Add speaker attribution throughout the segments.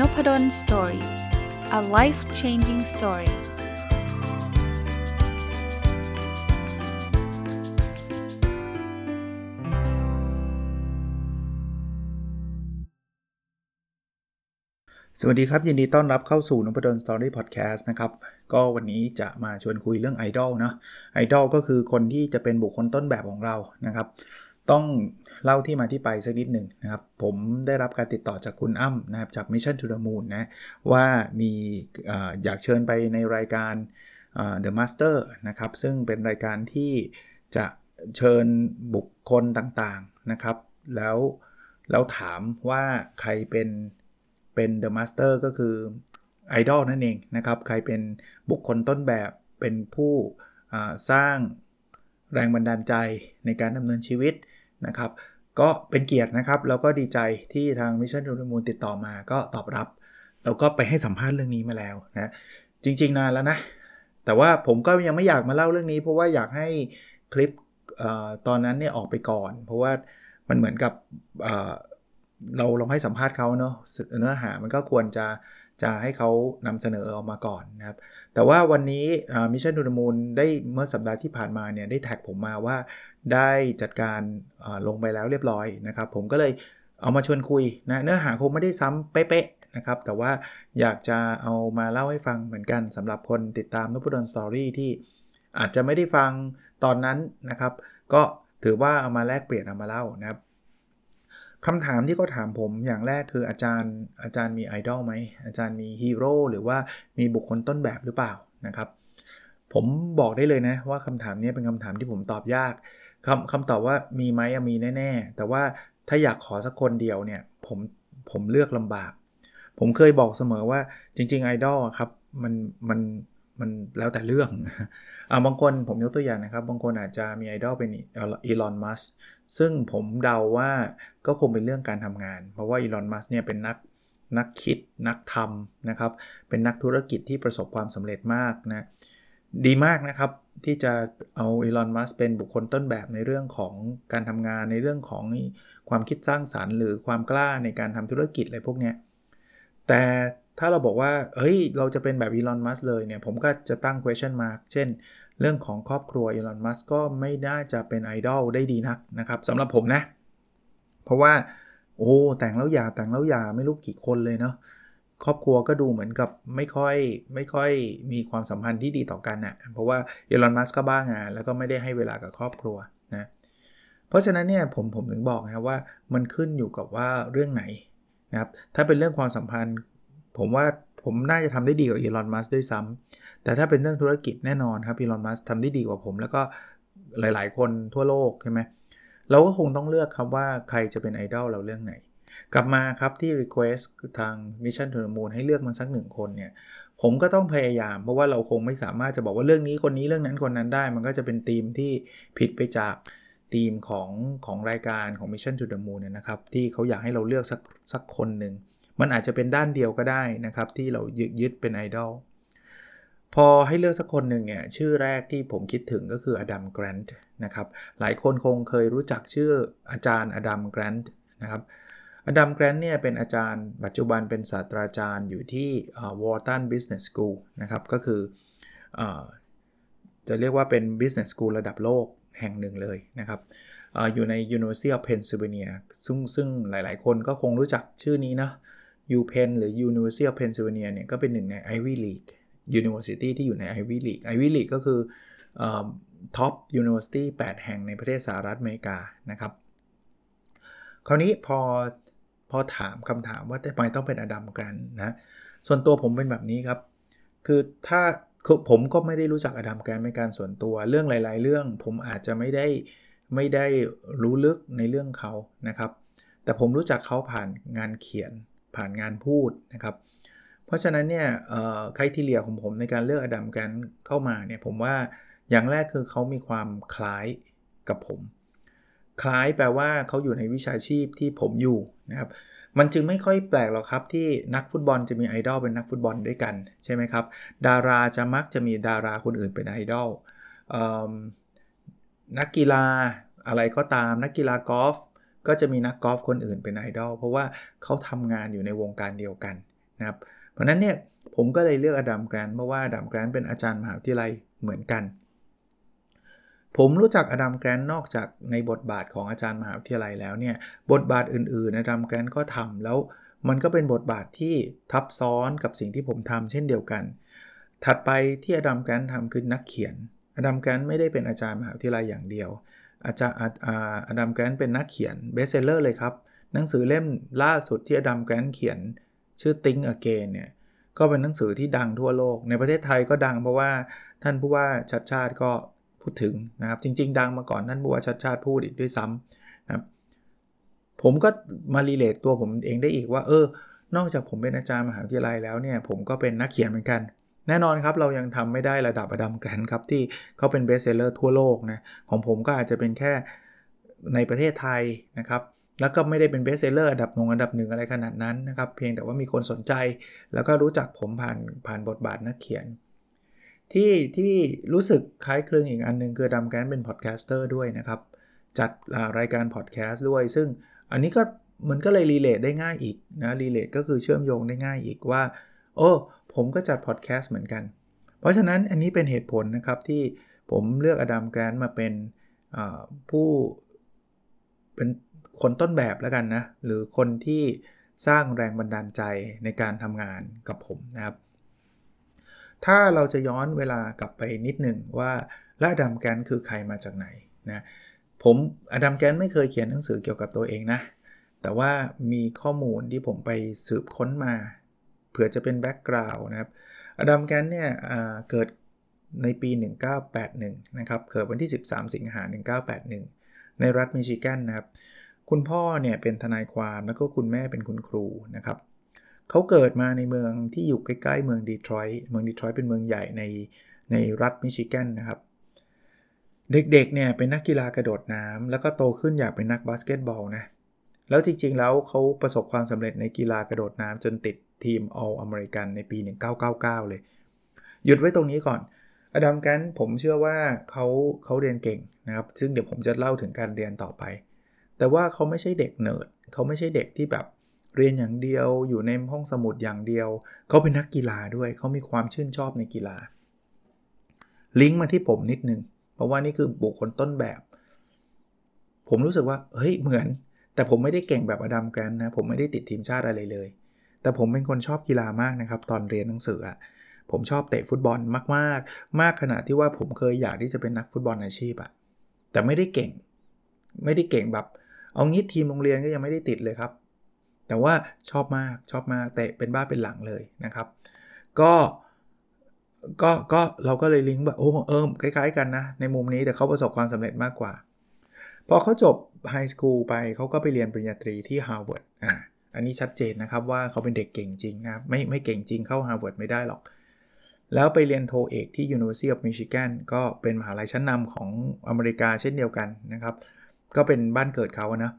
Speaker 1: Noppadol Story a life changing story สวัสดีครับ ยินดีต้อนรับเข้าสู่นพดล Story พอดแคสต์นะครับ ก็วันนี้จะมาชวนคุยเรื่องไอดอลนะไอดอลก็คือคนที่จะเป็นบุคคลต้นแบบของเรานะครับ ต้องเล่าที่มาที่ไปสักนิดหนึ่งนะครับ ผมได้รับการติดต่อจากคุณอ้ำนะครับจาก Mission to the Moon นะว่ามีออยากเชิญไปในรายการ The Master นะครับ ซึ่งเป็นรายการที่จะเชิญบุคคลต่างๆนะครับ แล้วแล้วถามว่าใครเป็นเป็น The Master ก็คือไอดอลนั่นเองนะครับ ใครเป็นบุคคลต้นแบบเป็นผู้สร้างแรงบันดาลใจในการดำเนินชีวิต นะครับ ก็เป็นเกียรตินะครับ แล้วก็ดีใจที่ทาง Mission to the Moon ติดต่อมาก็ตอบรับ แล้วก็ไปให้สัมภาษณ์เรื่องนี้มาแล้วนะจริง ๆ นานแล้วนะ แต่ว่าผมก็ยังไม่อยากมาเล่าเรื่องนี้ เพราะว่าอยากให้คลิปอตอนนั้นเนี่ยออกไปก่อน เพราะว่ามันเหมือนกับเราลองให้สัมภาษณ์เขาเนาะเนื้อหามันก็ควรจะ จะให้เขานำเสนอออกมาก่อนนะครับ แต่ว่าวันนี้ Mission To The Moon ได้เมื่อสัปดาห์ที่ผ่านมาเนี่ยได้แท็กผมมาว่าได้จัดการลงไปแล้วเรียบร้อยนะครับ ผมก็เลยเอามาชวนคุยนะเนื้อหาคงไม่ได้ซ้ำเป๊ะๆนะครับ แต่ว่าอยากจะเอามาเล่าให้ฟังเหมือนกันสำหรับคนติดตามนพดล Story ที่อาจจะไม่ได้ฟังตอนนั้นนะครับ ก็ถือว่าเอามาแลกเปลี่ยนเอามาเล่านะครับ คำถามที่เขาถามผมอย่างแรกคืออาจารย์อาจารย์มีไอดอลไหมอาจารย์มีฮีโร่หรือว่ามีบุคคลต้นแบบหรือเปล่านะครับผมบอกได้เลยนะว่าคำถามนี้เป็นคำถามที่ผมตอบยากคำคำตอบว่ามีไหมมีแน่ ๆ แต่ว่าถ้าอยากขอสักคนเดียวเนี่ยผมผมเลือกลำบาก ผมเคยบอกเสมอว่าจริง ๆ ไอดอลครับมันมัน มันแล้วแต่เรื่องอ่าบางคนผมยกตัวอย่างนะครับ บางคนอาจจะมีไอดอลเป็นอีลอนมัสซึ่งผมเดาว่าก็คงเป็นเรื่องการทำงาน เพราะว่าอีลอนมัสเนี่ยเป็นนักนักคิดนักทำนะครับ เป็นนักธุรกิจที่ประสบความสำเร็จมากนะดีมากนะครับที่จะเอาอีลอนมัสเป็นบุคคลต้นแบบในเรื่องของการทำงานในเรื่องของความคิดสร้างสารรค์ หรือความกล้าในการทำธุรกิจอะไรพวกนี้แต่ ถ้าเราบอกว่า เฮ้ย เราจะเป็นแบบอีลอน มัสเลยเนี่ย ผมก็จะตั้ง question mark เช่น เรื่องของครอบครัวอีลอน มัสก็ไม่น่าจะเป็นไอดอลได้ดีนักนะครับสำหรับผมนะ เพราะว่า โอ้ แต่งแล้วอย่า แต่งแล้วอย่า ไม่รู้กี่คนเลยเนาะ ครอบครัวก็ดูเหมือนกับไม่ค่อย ไม่ค่อยมีความสัมพันธ์ที่ดีต่อกันนะ่ะ เพราะว่าอีลอน มัสก็บ้างาน แล้วก็ไม่ได้ให้เวลากับครอบครัวนะ เพราะฉะนั้นเนี่ยผมผมถึงบอกนะว่ามันขึ้นอยู่กับว่าเรื่องไหนนะครับ ถ้าเป็นเรื่องความสัมพันธ์ ผมว่าผมน่าจะทำได้ดีกว่าอีลอนมัสด้วยซ้ำแต่ถ้าเป็นเรื่องธุรกิจแน่นอนครับอีลอนมัสทำได้ดีกว่าผม แล้วก็หลายๆ คนทั่วโลกใช่ไหมเราก็คงต้องเลือกครับว่าใครจะเป็นไอดอลเราเรื่องไหน กลับมาครับที่ Request ทาง Mission to the Moon ให้เลือกมาสักหนึ่งคนเนี่ยผมก็ต้องพยายาม เพราะว่าเราคงไม่สามารถจะบอกว่าเรื่องนี้คนนี้เรื่องนั้นคนนั้นได้ มันก็จะเป็นธีมที่ผิดไปจากธีมของของรายการของ Mission to the Moon นะครับ ที่เขาอยากให้เราเลือกสักสักคนหนึ่ง มันอาจจะเป็นด้านเดียวก็ได้นะครับที่เรายึดยึดเป็นไอดอลพอให้เลือกสักคนหนึ่งเนี่ยชื่อแรกที่ผมคิดถึงก็คืออดัมแกรนต์นะครับหลายคนคงเคยรู้จักชื่ออาจารย์อดัมแกรนต์นะครับอดัมแกรนต์เนี่ยเป็นอาจารย์ ปัจจุบันเป็นศาสตราจารย์อยู่ที่ Wharton Business School นะครับก็คืออจะเรียกว่าเป็น business school ระดับโลกแห่งหนึ่งเลยนะครับออยู่ใน University of Pennsylvania ซึ่งซึ่งหลายๆ คนก็คงรู้จักชื่อนี้นะ UPenn หรือ University of Pennsylvania เนี่ยก็เป็นหนึ่งใน Ivy League University ที่อยู่ใน Ivy League Ivy League ก็คือท็อป University 8 แห่งในประเทศสหรัฐอเมริกานะครับ คราวนี้พอพอถามคำถามว่าทำไมต้องเป็นอดัมกันนะส่วนตัวผมเป็นแบบนี้ครับ คือถ้าคือผมก็ไม่ได้รู้จักอดัมแกรนเป็นการส่วนตัวเรื่องหลาย ๆ เรื่อง ผมอาจจะไม่ได้ไม่ได้รู้ลึกในเรื่องเขานะครับ แต่ผมรู้จักเขาผ่านงานเขียน ผ่านงานพูดนะครับ เพราะฉะนั้นเนี่ยใครที่เลียของผมในการเลือกอดัมกันเข้ามาเนี่ยผมว่าอย่างแรกคือเขามีความคล้ายกับผม คล้ายแปลว่าเขาอยู่ในวิชาชีพที่ผมอยู่นะครับมันจึงไม่ค่อยแปลกหรอกครับที่นักฟุตบอลจะมีไอดอลเป็นนักฟุตบอลด้วยกันใช่ไหมครับ ดาราจะมักจะมีดาราคนอื่นเป็นไอดอลนักกีฬาอะไรก็ตามนักกีฬากอล์ฟ ก็จะมีนักกอล์ฟคนอื่นเป็นไอดอลเพราะว่าเขาทำงานอยู่ในวงการเดียวกันนะครับ เพราะนั้นเนี่ยผมก็เลยเลือกอดัมแกรนเพราะว่าอดัมแกรนเป็นอาจารย์มหาวิทยาลัยเหมือนกัน ผมรู้จักอดัมแกรนนอกจากในบทบาทของอาจารย์มหาวิทยาลัยแล้วเนี่ยบทบาทอื่นๆอดัมแกรนก็ทำแล้วมันก็เป็นบทบาทที่ทับซ้อนกับสิ่งที่ผมทำเช่นเดียวกัน ถัดไปที่อดัมแกรนต์ทำคือนักเขียนอดัมแกรนต์ไม่ได้เป็นอาจารย์มหาวิทยาลัยอย่างเดียว อาจารย์อดัมแกรนต์เป็นนักเขียน best seller เลยครับ หนังสือเล่มล่าสุดที่อดัมแกรนต์เขียนชื่อ Think Again เนี่ยก็เป็นหนังสือที่ดังทั่วโลก ในประเทศไทยก็ดังเพราะว่าท่านผู้ว่าชัชชาติก็พูดถึงนะครับ จริง ๆ ดังมาก่อนท่านผู้ว่าชัชชาติพูดอีกด้วยซ้ำนะครับผมก็มา relate ตัวผมเองได้อีกว่า เออ นอกจากผมเป็นอาจารย์มหาวิทยาลัยแล้วเนี่ย ผมก็เป็นนักเขียนเหมือนกัน แน่นอนครับเรายังทำไม่ได้ระดับอดัมแกรนต์ครับที่เขาเป็น best seller ทั่วโลกนะของผมก็อาจจะเป็นแค่ในประเทศไทยนะครับแล้วก็ไม่ได้เป็น best seller อันดับหนึ่งอันดับหนึ่งอะไรขนาดนั้นนะครับ เพียงแต่ว่ามีคนสนใจ แล้วก็รู้จักผมผ่านผ่านบทบาทนักเขียน ที่ที่รู้สึกคล้ายคลึงอีกอันนึงคืออดัมแกรนต์เป็น podcaster ด้วยนะครับ จัดรายการพอดแคสต์ด้วย ซึ่งอันนี้ก็มันก็เลย relate ได้ง่ายอีกนะ relate ก็คือเชื่อมโยงได้ง่ายอีกว่า โอ้ผมก็จัดพอดแคสต์เหมือนกัน เพราะฉะนั้นอันนี้เป็นเหตุผลนะครับที่ผมเลือกอดัมแกรนต์มาเป็นผู้เป็นคนต้นแบบแล้วกันนะ หรือคนที่สร้างแรงบันดาลใจในการทำงานกับผมนะครับ ถ้าเราจะย้อนเวลากลับไปนิดหนึ่งว่าและอดัมแกรนต์คือใครมาจากไหนนะผมอดัมแกรนต์ไม่เคยเขียนหนังสือเกี่ยวกับตัวเองนะ แต่ว่ามีข้อมูลที่ผมไปสืบค้นมา เผื่อจะเป็น background นะครับ อดัมแกรนต์เนี่ยเกิดในปี 1981 นะครับ เกิดวันที่ 13 สิงหา 1981 ในรัฐมิชิแกนนะครับ คุณพ่อเนี่ยเป็นทนายความแล้วก็คุณแม่เป็นคุณครูนะครับ เขาเกิดมาในเมืองที่อยู่ใกล้ ๆ เมืองดีทรอยต์ เมืองดีทรอยต์เป็นเมืองใหญ่ในในรัฐมิชิแกนนะครับ เด็กๆ เนี่ยเป็นนักกีฬากระโดดน้ำแล้วก็โตขึ้นอยากเป็นนักบาสเกตบอลนะ แล้วจริงๆ แล้วเขาประสบความสำเร็จในกีฬากระโดดน้ำจนติด ทีม All American ในปี 1999 เลย หยุดไว้ตรงนี้ก่อน อดัมแกรนต์ผมเชื่อว่าเขาเขาเรียนเก่งนะครับ ซึ่งเดี๋ยวผมจะเล่าถึงการเรียนต่อไป แต่ว่าเขาไม่ใช่เด็กเนิร์ดเขาไม่ใช่เด็กที่แบบเรียนอย่างเดียวอยู่ในห้องสมุดอย่างเดียว เขาเป็นนักกีฬาด้วย เขามีความชื่นชอบในกีฬา ลิงก์มาที่ผมนิดนึง เพราะว่านี่คือบุคคลต้นแบบ ผมรู้สึกว่า เฮ้ย เหมือน แต่ผมไม่ได้เก่งแบบอดัมแกนนะ ผมไม่ได้ติดทีมชาติอะไรเลย แต่ผมเป็นคนชอบกีฬามากนะครับ ตอนเรียนหนังสืออะผมชอบเตะฟุตบอลมากๆ มากขนาดที่ว่าผมเคยอยากที่จะเป็นนักฟุตบอลอาชีพอะแต่ไม่ได้เก่ง ไม่ได้เก่งแบบ เอางี้ทีมโรงเรียนก็ยังไม่ได้ติดเลยครับ แต่ว่าชอบมากชอบมากเตะเป็นบ้าเป็นหลังเลยนะครับ ก็ก็ก็เราก็เลยลิงก์แบบโอ้เออคล้ายๆกันนะ ในมุมนี้แต่เขาประสบความสำเร็จมากกว่า พอเขาจบ high school ไปเขาก็ไปเรียนปริญญาตรีที่ฮาร์วาร์ดอ่า อันนี้ชัดเจนนะครับว่าเขาเป็นเด็กเก่งจริงนะครับไม่ไม่เก่งจริงเข้าฮาร์วาร์ดไม่ได้หรอก แล้วไปเรียนโทเอกที่ University of Michigan ก็เป็นมหาลัยชั้นนำของอเมริกาเช่นเดียวกันนะครับ ก็เป็นบ้านเกิดเขานะ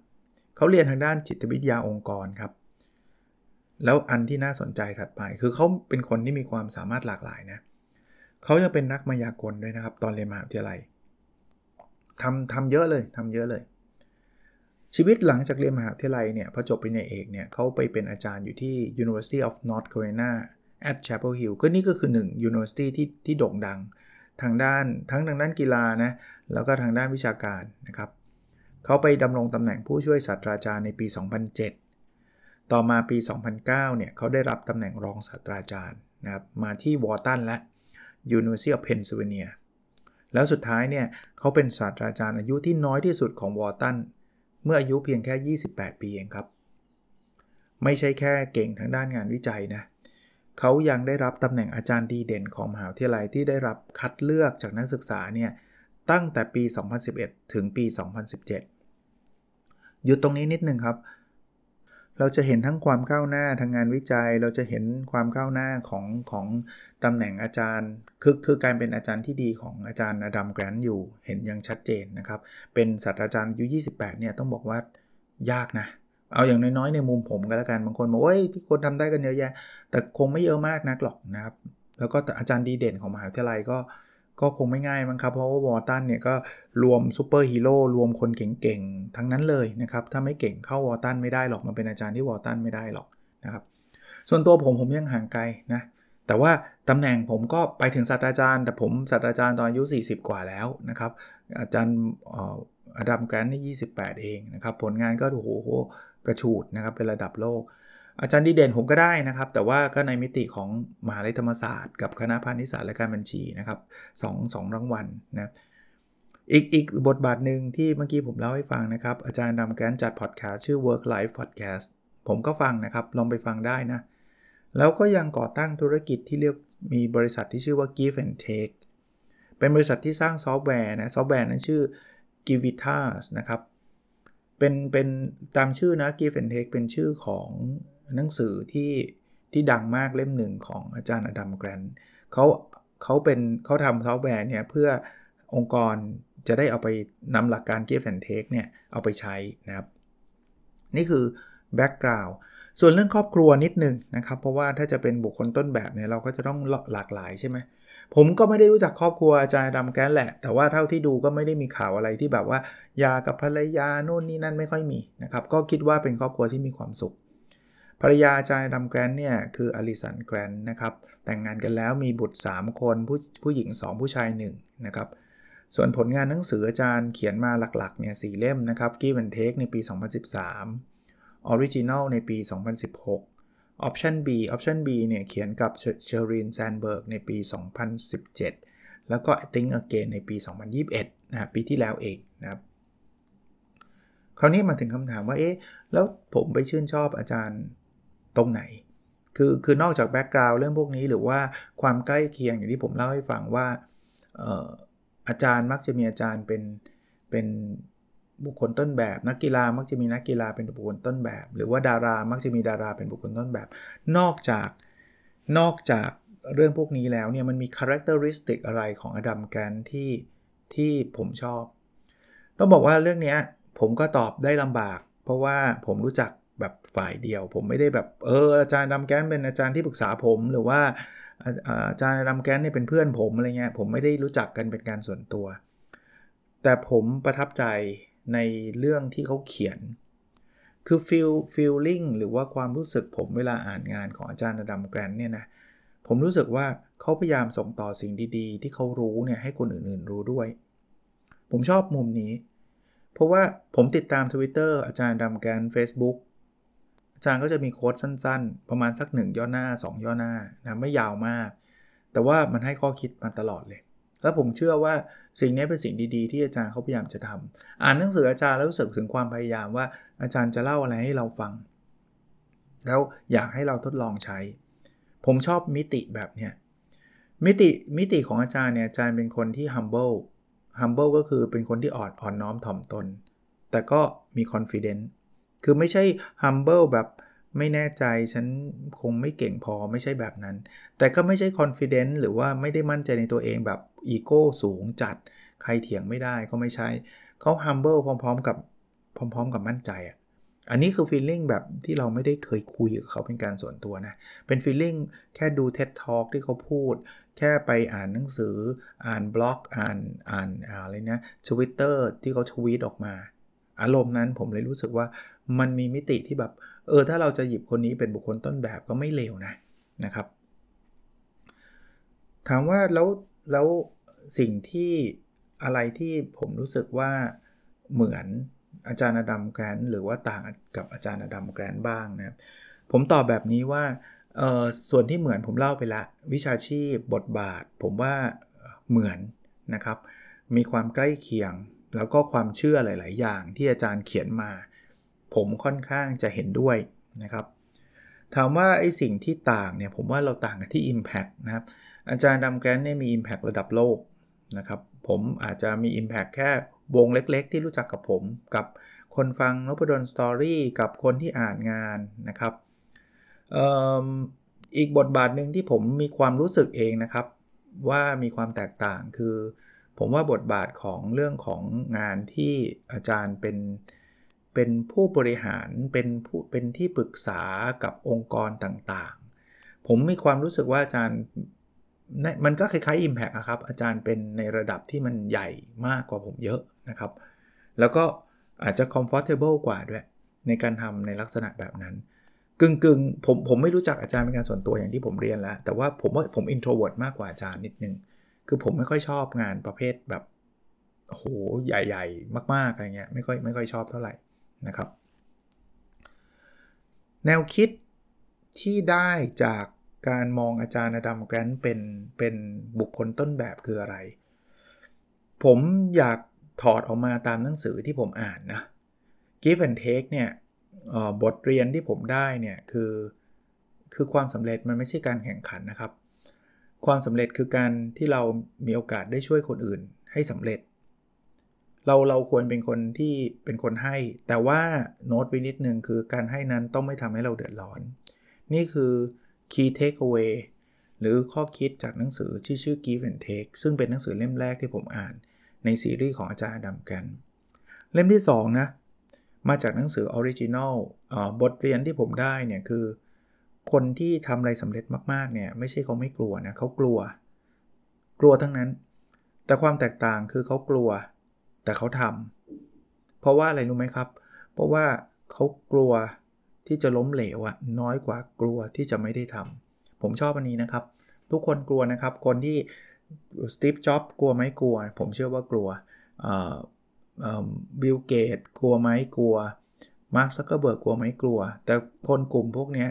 Speaker 1: เขาเรียนทางด้านจิตวิทยาองค์กรครับ แล้วอันที่น่าสนใจถัดไป คือเขาเป็นคนที่มีความสามารถหลากหลายนะเขายังเป็นนักมายากลด้วยนะครับ ตอนเรียนมหาวิทยาลัยทำทำเยอะเลยทำเยอะเลย ชีวิตหลังจากเรียนมหาวิทยาลัยเนี่ยพอจบปริญญาเอกเนี่ยเขาไปเป็นอาจารย์อยู่ที่ University of North Carolina at Chapel Hill ก็นี่ก็คือ 1 University ที่ที่โด่งดัง ทางด้านทั้งทางด้านกีฬานะแล้วก็ทางด้านวิชาการนะครับเขาไปดำรงตำแหน่งผู้ช่วยศาสตราจารย์ในปี 2007 ต่อมาปี 2009เนี่ยเขาได้รับตำแหน่งรองศาสตราจารย์นะครับมาที่วอร์ตันและ University of Pennsylvania แล้วสุดท้ายเนี่ยเขาเป็นศาสตราจารย์อายุที่น้อยที่สุดของวอร์ตัน เมื่ออายุเพียงแค่ 28 ปีเองครับ ไม่ใช่แค่เก่งทางด้านงานวิจัยนะเขายังได้รับตำแหน่งอาจารย์ดีเด่นของมหาวิทยาลัยที่ได้รับคัดเลือกจากนักศึกษาเนี่ยตั้งแต่ปี 2011 ถึงปี 2017 หยุดตรงนี้นิดนึงครับ เราจะเห็นทั้งความก้าวหน้าทางงานวิจัย เราจะเห็นความก้าวหน้าของของตำแหน่งอาจารย์คือคือการเป็นอาจารย์ที่ดีของอาจารย์อดัมแกรนอยู่เห็นอย่างชัดเจนนะครับ เป็นศาสตราจารย์อายุ 28 เนี่ยต้องบอกว่ายากนะ เอาอย่างน้อยๆ ในมุมผมก็แล้วกันบางคนบอกว่าที่คนทำได้กันเยอะแยะ แต่คงไม่เยอะมากนักหรอกนะครับ แล้วก็อาจารย์ดีเด่นของมหาวิทยาลัยก็ ก็คงไม่ง่ายมั้งครับ เพราะว่า Wharton เนี่ยก็รวมซูเปอร์ฮีโร่รวมคนเก่งๆ ทั้งนั้นเลยนะครับ ถ้าไม่เก่งเข้า Wharton ไม่ได้หรอก มันเป็นอาจารย์ที่ Wharton ไม่ได้หรอกนะครับ ส่วนตัวผมผมยังห่างไกลนะ แต่ว่าตำแหน่งผมก็ไปถึงศาสตราจารย์ แต่ผมศาสตราจารย์ตอนอายุ 40 กว่าแล้วนะครับ อาจารย์อดัมแกรนนี่28 เองนะครับ ผลงานก็โอ้โหกระฉูดนะครับเป็นระดับโลก อาจารย์ดีเด่นผมก็ได้นะครับ แต่ว่าก็ในมิติของมหาลัยธรรมศาสตร์กับคณะพาณิชยศาสตร์และการบัญชีนะครับสองสองรางวัลนะอีกอีกบทบาทหนึ่งที่เมื่อกี้ผมเล่าให้ฟังนะครับ อาจารย์ดำแกรนจัดพอดแคสต์ชื่อ Work Life Podcast ผมก็ฟังนะครับ ลองไปฟังได้นะ แล้วก็ยังก่อตั้งธุรกิจที่เรียกมีบริษัทที่ชื่อว่า Give and Take เป็นบริษัทที่สร้างซอฟต์แวร์นะซอฟต์แวร์นั้นชื่อ Givitas นะครับเป็นเป็นตามชื่อนะ Give and Take เป็นชื่อของ หนังสือที่ที่ดังมากเล่มหนึ่งของอาจารย์ Adam Grant เขาเขาเป็นเขาทำซอฟต์แวร์เนี่ยเพื่อองค์กรจะได้เอาไปนำหลักการ Give and Take เนี่ยเอาไปใช้นะครับ นี่คือ backgroundส่วนเรื่องครอบครัวนิดนึงนะครับ เพราะว่าถ้าจะเป็นบุคคลต้นแบบเนี่ยเราก็จะต้องหลากหลายใช่ไหมผมก็ไม่ได้รู้จักครอบครัวอาจารย์ดำแกนแหละ แต่ว่าเท่าที่ดูก็ไม่ได้มีข่าวอะไรที่แบบว่า ยากับภรรยาโน่นนี่นั่นไม่ค่อยมีนะครับ ก็คิดว่าเป็นครอบครัวที่มีความสุข ภรรยาอาจารย์ดำแกรนเนี่ยคืออลิสันแกรนนะครับแต่งงานกันแล้วมีบุตร 3 คนผู้ผู้หญิง 2 ผู้ชาย 1 นะครับส่วนผลงานหนังสืออาจารย์เขียนมาหลักๆเนี่ยสเล่มนะครับกีบันเทคในปี 2013 Original ในปี 2016 Option B Option B เนี่ยเขียนกับ Sheryl Sandberg ในปี 2017 แล้วก็ Think Again ในปี 2021นะปีที่แล้วเองนะครับคราวนี้มาถึงคำถามว่าเอ๊ะแล้วผมไปชื่นชอบอาจารย์ ตรงไหน คือคือนอกจาก background เรื่องพวกนี้หรือว่าความใกล้เคียงอย่างที่ผมเล่าให้ฟังว่าอาจารย์มักจะมีอาจารย์เป็นเป็นบุคคลต้นแบบ นักกีฬามักจะมีนักกีฬาเป็นบุคคลต้นแบบ หรือว่าดารามักจะมีดาราเป็นบุคคลต้นแบบ นอกจากนอกจากเรื่องพวกนี้แล้วเนี่ยมันมีคุณลักษณะอะไรของอดัมแกรนที่ที่ผมชอบ ต้องบอกว่าเรื่องนี้ผมก็ตอบได้ลำบาก เพราะว่าผมรู้จัก แบบฝ่ายเดียว ผมไม่ได้แบบเอออาจารย์ดัมแกนเป็นอาจารย์ที่ปรึกษาผมหรือว่าอาจารย์ดัมแกนเนี่ยเป็นเพื่อนผมอะไรเงี้ยผมไม่ได้รู้จักกันเป็นการส่วนตัว แต่ผมประทับใจในเรื่องที่เขาเขียน คือฟีลฟีลลิ่งหรือว่าความรู้สึกผมเวลาอ่านงานของอาจารย์ดัมแกรนเนี่ยนะผมรู้สึกว่าเขาพยายามส่งต่อสิ่งดีๆ ที่เขารู้เนี่ยให้คนอื่นๆรู้ด้วย ผมชอบมุมนี้ เพราะว่าผมติดตาม Twitter อาจารย์ดัมแกน Facebook อาจารย์ก็จะมีโค้ดสั้นๆ ประมาณสัก 1 ย่อหน้า 2 ย่อหน้านะไม่ยาวมาก แต่ว่ามันให้ข้อคิดมาตลอดเลย แล้วผมเชื่อว่าสิ่งนี้เป็นสิ่งดีๆ ที่อาจารย์เขาพยายามจะทำอ่านหนังสืออาจารย์แล้วรู้สึกถึงความพยายามว่าอาจารย์จะเล่าอะไรให้เราฟัง แล้วอยากให้เราทดลองใช้ ผมชอบมิติแบบเนี้ยมิติมิติของอาจารย์เนี่ยอาจารย์เป็นคนที่ humble humble ก็คือเป็นคนที่อ่อนอ่อนน้อมถ่อมตน แต่ก็มี confidence คือไม่ใช่ humble แบบไม่แน่ใจฉันคงไม่เก่งพอไม่ใช่แบบนั้น แต่ก็ไม่ใช่ confident หรือว่าไม่ได้มั่นใจในตัวเองแบบอีโก้สูงจัด ใครเถียงไม่ได้ก็ไม่ใช่เขา humble พร้อมๆกับพร้อม ๆ กับมั่นใจอะอันนี้คือ feeling แบบที่เราไม่ได้เคยคุยกับเขาเป็นการส่วนตัวนะ เป็น feeling แค่ดู TED Talk ที่เขาพูด แค่ไปอ่านหนังสือ อ่านบล็อกอ่านอ่านอะไรนะทวิตเตอร์ที่เขาทวีตออกมา อารมณ์นั้นผมเลยรู้สึกว่า มันมีมิติที่แบบ เออ ถ้าเราจะหยิบคนนี้เป็นบุคคลต้นแบบก็ไม่เลวนะนะครับ ถามว่าแล้วแล้วสิ่งที่อะไรที่ผมรู้สึกว่าเหมือนอาจารย์อดัมแกรนหรือว่าต่างกับอาจารย์อดัมแกรนบ้างนะผมตอบแบบนี้ว่าส่วนที่เหมือนผมเล่าไปละ วิชาชีพบทบาท ผมว่าเหมือนนะครับ มีความใกล้เคียง แล้วก็ความเชื่อหลาย ๆ อย่างที่อาจารย์เขียนมา ผมค่อนข้างจะเห็นด้วยนะครับ ถามว่าไอ้สิ่งที่ต่างเนี่ยผมว่าเราต่างกันที่ Impact นะครับ อาจารย์ดำแกรนเนี่ยมี Impact ระดับโลกนะครับ ผมอาจจะมี Impact แค่วงเล็กๆ ที่รู้จักกับผมกับคนฟังนพดลสตอรี่กับคนที่อ่านงานนะครับอีกบทบาทหนึ่งที่ผมมีความรู้สึกเองนะครับ ว่ามีความแตกต่างคือ ผมว่าบทบาทของเรื่องของงานที่อาจารย์เป็น เป็นผู้บริหารเป็นผู้เป็นที่ปรึกษากับองค์กรต่างๆ ผมมีความรู้สึกว่าอาจารย์มันก็คล้ายๆ Impact อะครับอาจารย์เป็นในระดับที่มันใหญ่มากกว่าผมเยอะนะครับ แล้วก็อาจจะ comfortable กว่าด้วย ในการทำในลักษณะแบบนั้น กึ่งกึ่งผมผมไม่รู้จักอาจารย์เป็นการส่วนตัวอย่างที่ผมเรียนแล้ว แต่ว่าผมว่าผม introvert มากกว่าอาจารย์นิดนึง คือผมไม่ค่อยชอบงานประเภทแบบโหใหญ่ ๆ มากๆอะไรเงี้ยไม่ค่อยไม่ค่อยชอบเท่าไหร่ นะครับ แนวคิดที่ได้จากการมองอาจารย์ Adam Grant เป็นเป็นบุคคลต้นแบบคืออะไร ผมอยากถอดออกมาตามหนังสือที่ผมอ่านนะ Give and Take เนี่ยบทเรียนที่ผมได้เนี่ยคือคือความสำเร็จมันไม่ใช่การแข่งขันนะครับ ความสำเร็จคือการที่เรามีโอกาสได้ช่วยคนอื่นให้สำเร็จ เราเราควรเป็นคนที่เป็นคนให้ แต่ว่าโน้ตไว้นิดนึงคือการให้นั้นต้องไม่ทำให้เราเดือดร้อน นี่คือ key takeaway หรือข้อคิดจากหนังสือที่ชื่อ Give and Take ซึ่งเป็นหนังสือเล่มแรกที่ผมอ่าน ในซีรีส์ของอาจารย์ Adam Grant เล่มที่ 2 นะ มาจากหนังสือ Original บทเรียนที่ผมได้เนี่ยคือ คนที่ทำอะไรสำเร็จมากๆเนี่ยไม่ใช่เขาไม่กลัวนะเขากลัว กลัวทั้งนั้น แต่ความแตกต่างคือเขากลัว แต่เขาทำเพราะว่าอะไรรู้ไหมครับ เพราะว่าเขากลัวที่จะล้มเหลวอะน้อยกว่ากลัวที่จะไม่ได้ทำผมชอบอันนี้นะครับ ทุกคนกลัวนะครับ คนที่ Steve Jobs กลัวไหมกลัว ผมเชื่อว่ากลัว Bill Gates กลัวไหมกลัว Mark Zuckerberg กลัวไหมกลัว แต่คนกลุ่มพวกนี้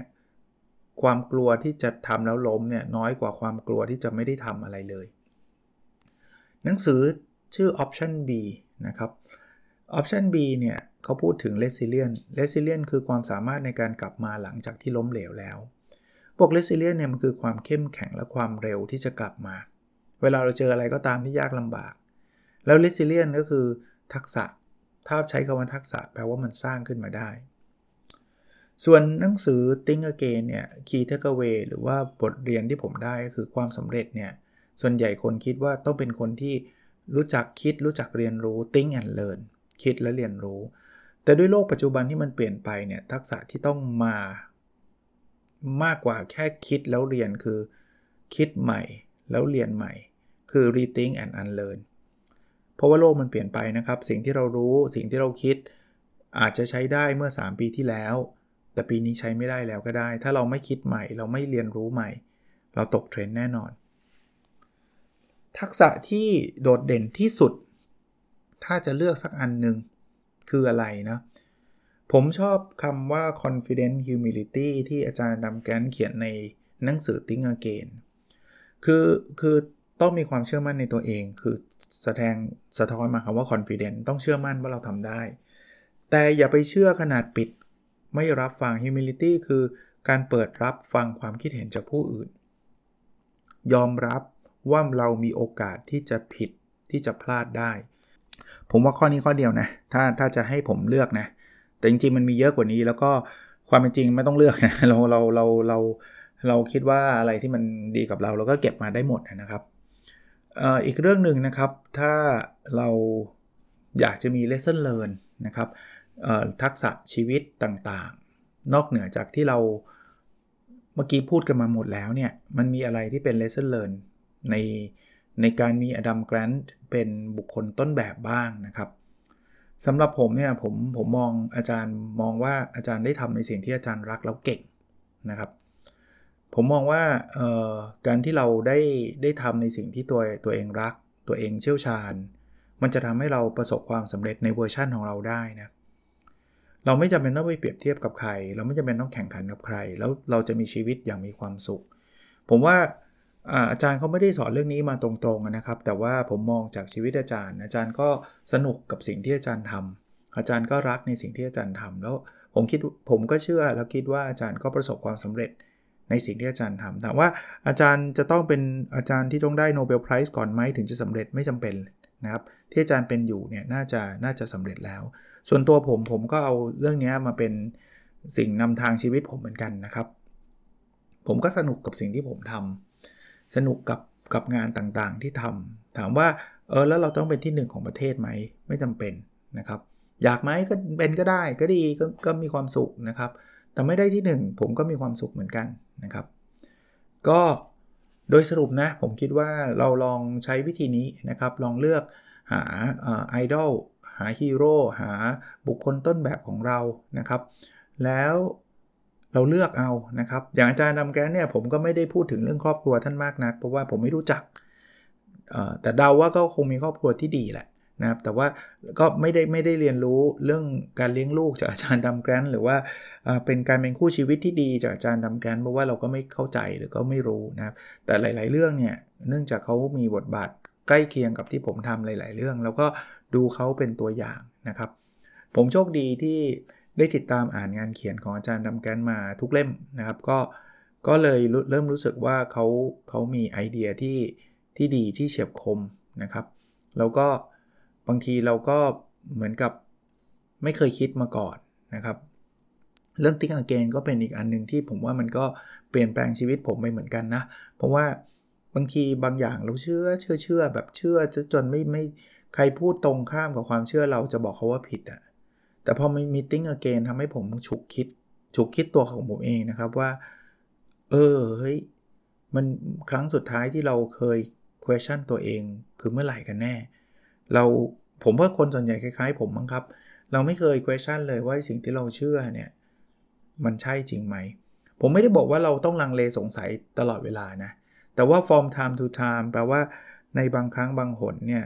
Speaker 1: ความกลัวที่จะทำแล้วล้มเนี่ยน้อยกว่าความกลัวที่จะไม่ได้ทำอะไรเลย หนังสือชื่อ Option B นะครับ Option B เนี่ยเขาพูดถึง Resilience Resilience คือความสามารถในการกลับมาหลังจากที่ล้มเหลวแล้วพวก Resilience เนี่ยมันคือความเข้มแข็งและความเร็วที่จะกลับมา เวลาเราเจออะไรก็ตามที่ยากลำบาก แล้ว Resilience ก็คือทักษะ ถ้าใช้คำว่าทักษะแปลว่ามันสร้างขึ้นมาได้ ส่วนหนังสือ Think Again เนี่ย Key Takeaway หรือว่าบทเรียนที่ผมได้ก็คือความสำเร็จเนี่ยส่วนใหญ่คนคิดว่าต้องเป็นคนที่ รู้จักคิดรู้จักเรียนรู้ think and learn คิดและเรียนรู้ แต่ด้วยโลกปัจจุบันที่มันเปลี่ยนไปเนี่ยทักษะที่ต้องมามากกว่าแค่คิดแล้วเรียนคือ คิดใหม่แล้วเรียนใหม่ คือ rethink and unlearn เพราะว่าโลกมันเปลี่ยนไปนะครับ สิ่งที่เรารู้สิ่งที่เราคิด อาจจะใช้ได้เมื่อ 3 ปีที่แล้ว แต่ปีนี้ใช้ไม่ได้แล้วก็ได้ ถ้าเราไม่คิดใหม่ เราไม่เรียนรู้ใหม่ เราตกเทรนด์แน่นอน ทักษะที่โดดเด่นที่สุด ถ้าจะเลือกสักอันหนึ่งคืออะไรนะ ผมชอบคำว่า confident humility ที่อาจารย์ดำแกนเขียนในหนังสือ Think Again คือคือต้องมีความเชื่อมั่นในตัวเอง คือแสดงสะท้อนมาคำว่า confident ต้องเชื่อมั่นว่าเราทำได้ แต่อย่าไปเชื่อขนาดปิด ไม่รับฟัง humility คือการเปิดรับฟังความคิดเห็นจากผู้อื่น ยอมรับ ว่าเรามีโอกาสที่จะผิดที่จะพลาดได้ ผมว่าข้อนี้ข้อเดียวนะถ้าถ้าจะให้ผมเลือกนะ แต่จริงๆมันมีเยอะกว่านี้ แล้วก็ความเป็นจริงไม่ต้องเลือกนะเราเราเราเราเราคิดว่าอะไรที่มันดีกับเราเราก็เก็บมาได้หมดนะครับอีกเรื่องหนึ่งนะครับ ถ้าเราอยากจะมี lesson learn นะครับทักษะชีวิตต่างๆ นอกเหนือจากที่เราเมื่อกี้พูดกันมาหมดแล้วเนี่ย มันมีอะไรที่เป็น lesson learn ในในการมีอดัมแกรนต์เป็นบุคคลต้นแบบบ้างนะครับสำหรับผมเนี่ยผมผมมองอาจารย์มองว่าอาจารย์ได้ทำในสิ่งที่อาจารย์รักแล้วเก่งนะครับ ผมมองว่าการที่เราได้ได้ทำในสิ่งที่ตัวตัวเองรัก ตัวเองเชี่ยวชาญ มันจะทำให้เราประสบความสำเร็จในเวอร์ชั่นของเราได้นะเราไม่จำเป็นต้องไปเปรียบเทียบกับใคร เราไม่จำเป็นต้องแข่งขันกับใคร แล้วเราจะมีชีวิตอย่างมีความสุข ผมว่า อาจารย์เขาไม่ได้สอนเรื่องนี้มาตรงๆนะครับ แต่ว่าผมมองจากชีวิตอาจารย์ อาจารย์ก็สนุกกับสิ่งที่อาจารย์ทำอาจารย์ก็รักในสิ่งที่อาจารย์ทำแล้วผมคิดผมก็เชื่อแล้วคิดว่าอาจารย์ก็ประสบความสำเร็จในสิ่งที่อาจารย์ทำถามว่าอาจารย์จะต้องเป็นอาจารย์ที่ต้องได้โนเบลไพรส์ก่อนไหมถึงจะสำเร็จไม่จำเป็นนะครับ ที่อาจารย์เป็นอยู่เนี่ยน่าจะน่าจะสำเร็จแล้ว ส่วนตัวผมผมก็เอาเรื่องนี้มาเป็นสิ่งนำทางชีวิตผมเหมือนกันนะครับ ผมก็สนุกกับสิ่งที่ผมทำ สนุกกับกับงานต่างๆที่ทำถามว่าเออแล้วเราต้องเป็นที่หนึ่งของประเทศไหมไม่จำเป็นนะครับ อยากไหมก็เป็นก็ได้ก็ดีกก็มีความสุขนะครับ แต่ไม่ได้ที่ 1 ผมก็มีความสุขเหมือนกันนะครับ ก็โดยสรุปนะ ผมคิดว่าเราลองใช้วิธีนี้นะครับ ลองเลือกหาไอดอลหาฮีโร่หาบุคคลต้นแบบของเรานะครับ แล้ว เราเลือกเอานะครับ อย่างอาจารย์ดำแกนเนี่ยผมก็ไม่ได้พูดถึงเรื่องครอบครัวท่านมากนัก เพราะว่าผมไม่รู้จัก แต่เดาว่าก็คงมีครอบครัวที่ดีแหละนะครับ แต่ว่าก็ไม่ได้ไม่ได้เรียนรู้เรื่องการเลี้ยงลูกจากอาจารย์ดำแกรนหรือว่าเป็นการเป็นคู่ชีวิตที่ดีจากอาจารย์ดำแกรนเพราะว่าเราก็ไม่เข้าใจหรือก็ไม่รู้นะครับ แต่หลาย ๆ เรื่องเนี่ยเนื่องจากเขามีบทบาทใกล้เคียงกับที่ผมทำหลาย ๆ เรื่อง แล้วก็ดูเขาเป็นตัวอย่างนะครับ ผมโชคดีที่ ได้ติดตามอ่านงานเขียนของอาจารย์ดำแกนมาทุกเล่มนะครับ ก็ก็เลยเริ่มรู้สึกว่าเขาเขามีไอเดียที่ที่ดีที่เฉียบคมนะครับ แล้วก็บางทีเราก็เหมือนกับไม่เคยคิดมาก่อนนะครับ เรื่องติ๊กอเกนก็เป็นอีกอันหนึ่งที่ผมว่ามันก็เปลี่ยนแปลงชีวิตผมไปเหมือนกันนะ เพราะว่าบางทีบางอย่างเราเชื่อเชื่อเชื่อแบบเชื่อจนไม่ไม่ใครพูดตรงข้ามกับความเชื่อเราจะบอกเขาว่าผิดอะ่ะ แต่พอมีมิ팅อเกนทำให้ผมฉุกคิด ฉุกคิดตัวของผมเองนะครับว่า เออเฮ้ยมันครั้งสุดท้ายที่เราเคย question ตัวเอง คือเมื่อไหร่กันแน่ เราผมว่าคนส่วนใหญ่คล้ายๆ ผมมั้งครับ เราไม่เคย question เลยว่าสิ่งที่เราเชื่อเนี่ย มันใช่จริงไหม ผมไม่ได้บอกว่าเราต้องลังเลสงสัยตลอดเวลานะ แต่ว่า from time to time แปลว่าในบางครั้งบางหนเนี่ย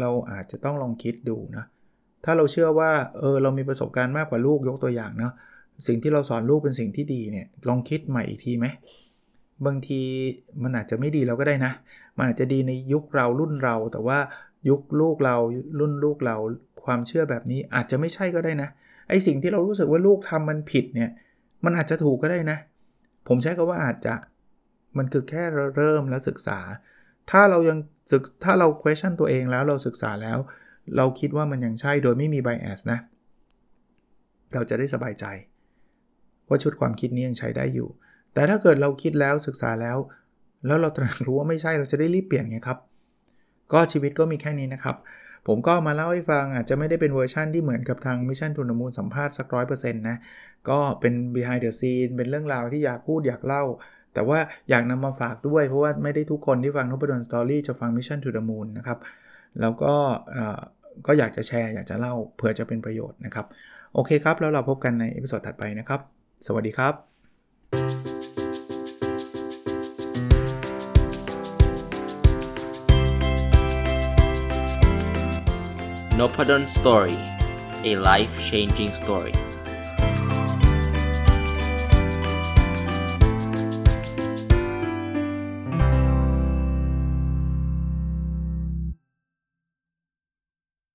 Speaker 1: เราอาจจะต้องลองคิดดูนะ ถ้าเราเชื่อว่าเออเรามีประสบการณ์มากกว่าลูกยกตัวอย่างเนาะสิ่งที่เราสอนลูกเป็นสิ่งที่ดีเนี่ยลองคิดใหม่อีกทีไหมบางทีมันอาจจะไม่ดีเราก็ได้นะ มันอาจจะดีในยุคเรารุ่นเรา แต่ว่ายุคลูกเรารุ่นลูกเราความเชื่อแบบนี้อาจจะไม่ใช่ก็ได้นะไอสิ่งที่เรารู้สึกว่าลูกทำมันผิดเนี่ยมันอาจจะถูกก็ได้นะ ผมใช้คาว่าอาจจะมันคือแค่เริ่มแล้วศึกษา ถ้าเรายังศึกถ้าเรา question ตัวเองแล้วเราศึกษาแล้ว เราคิดว่ามันยังใช่โดยไม่มี bias นะ เราจะได้สบายใจ ว่าชุดความคิดนี้ยังใช้ได้อยู่ แต่ถ้าเกิดเราคิดแล้วศึกษาแล้ว แล้วเราตระหนักรู้ว่าไม่ใช่เราจะได้รีบเปลี่ยนไงครับ ก็ชีวิตก็มีแค่นี้นะครับ ผมก็มาเล่าให้ฟังอาจจะไม่ได้เป็นเวอร์ชั่นที่เหมือนกับทาง Mission to the Moon สัมภาษณ์สักร้อยเปอร์เซ็นต์นะ ก็เป็น behind the scene เป็นเรื่องราวที่อยากพูดอยากเล่าแต่ว่าอยากนำมาฝากด้วยเพราะว่าไม่ได้ทุกคนที่ฟัง Nopadol's Story จะฟัง Mission to the Moon นะครับ แล้วก็ ก็อยากจะแชร์อยากจะเล่าเผื่อจะเป็นประโยชน์นะครับ โอเคครับ แล้วเราพบกันใน episode ถัดไปนะครับ สวัสดีครับ
Speaker 2: n o p a d o n Story a life changing story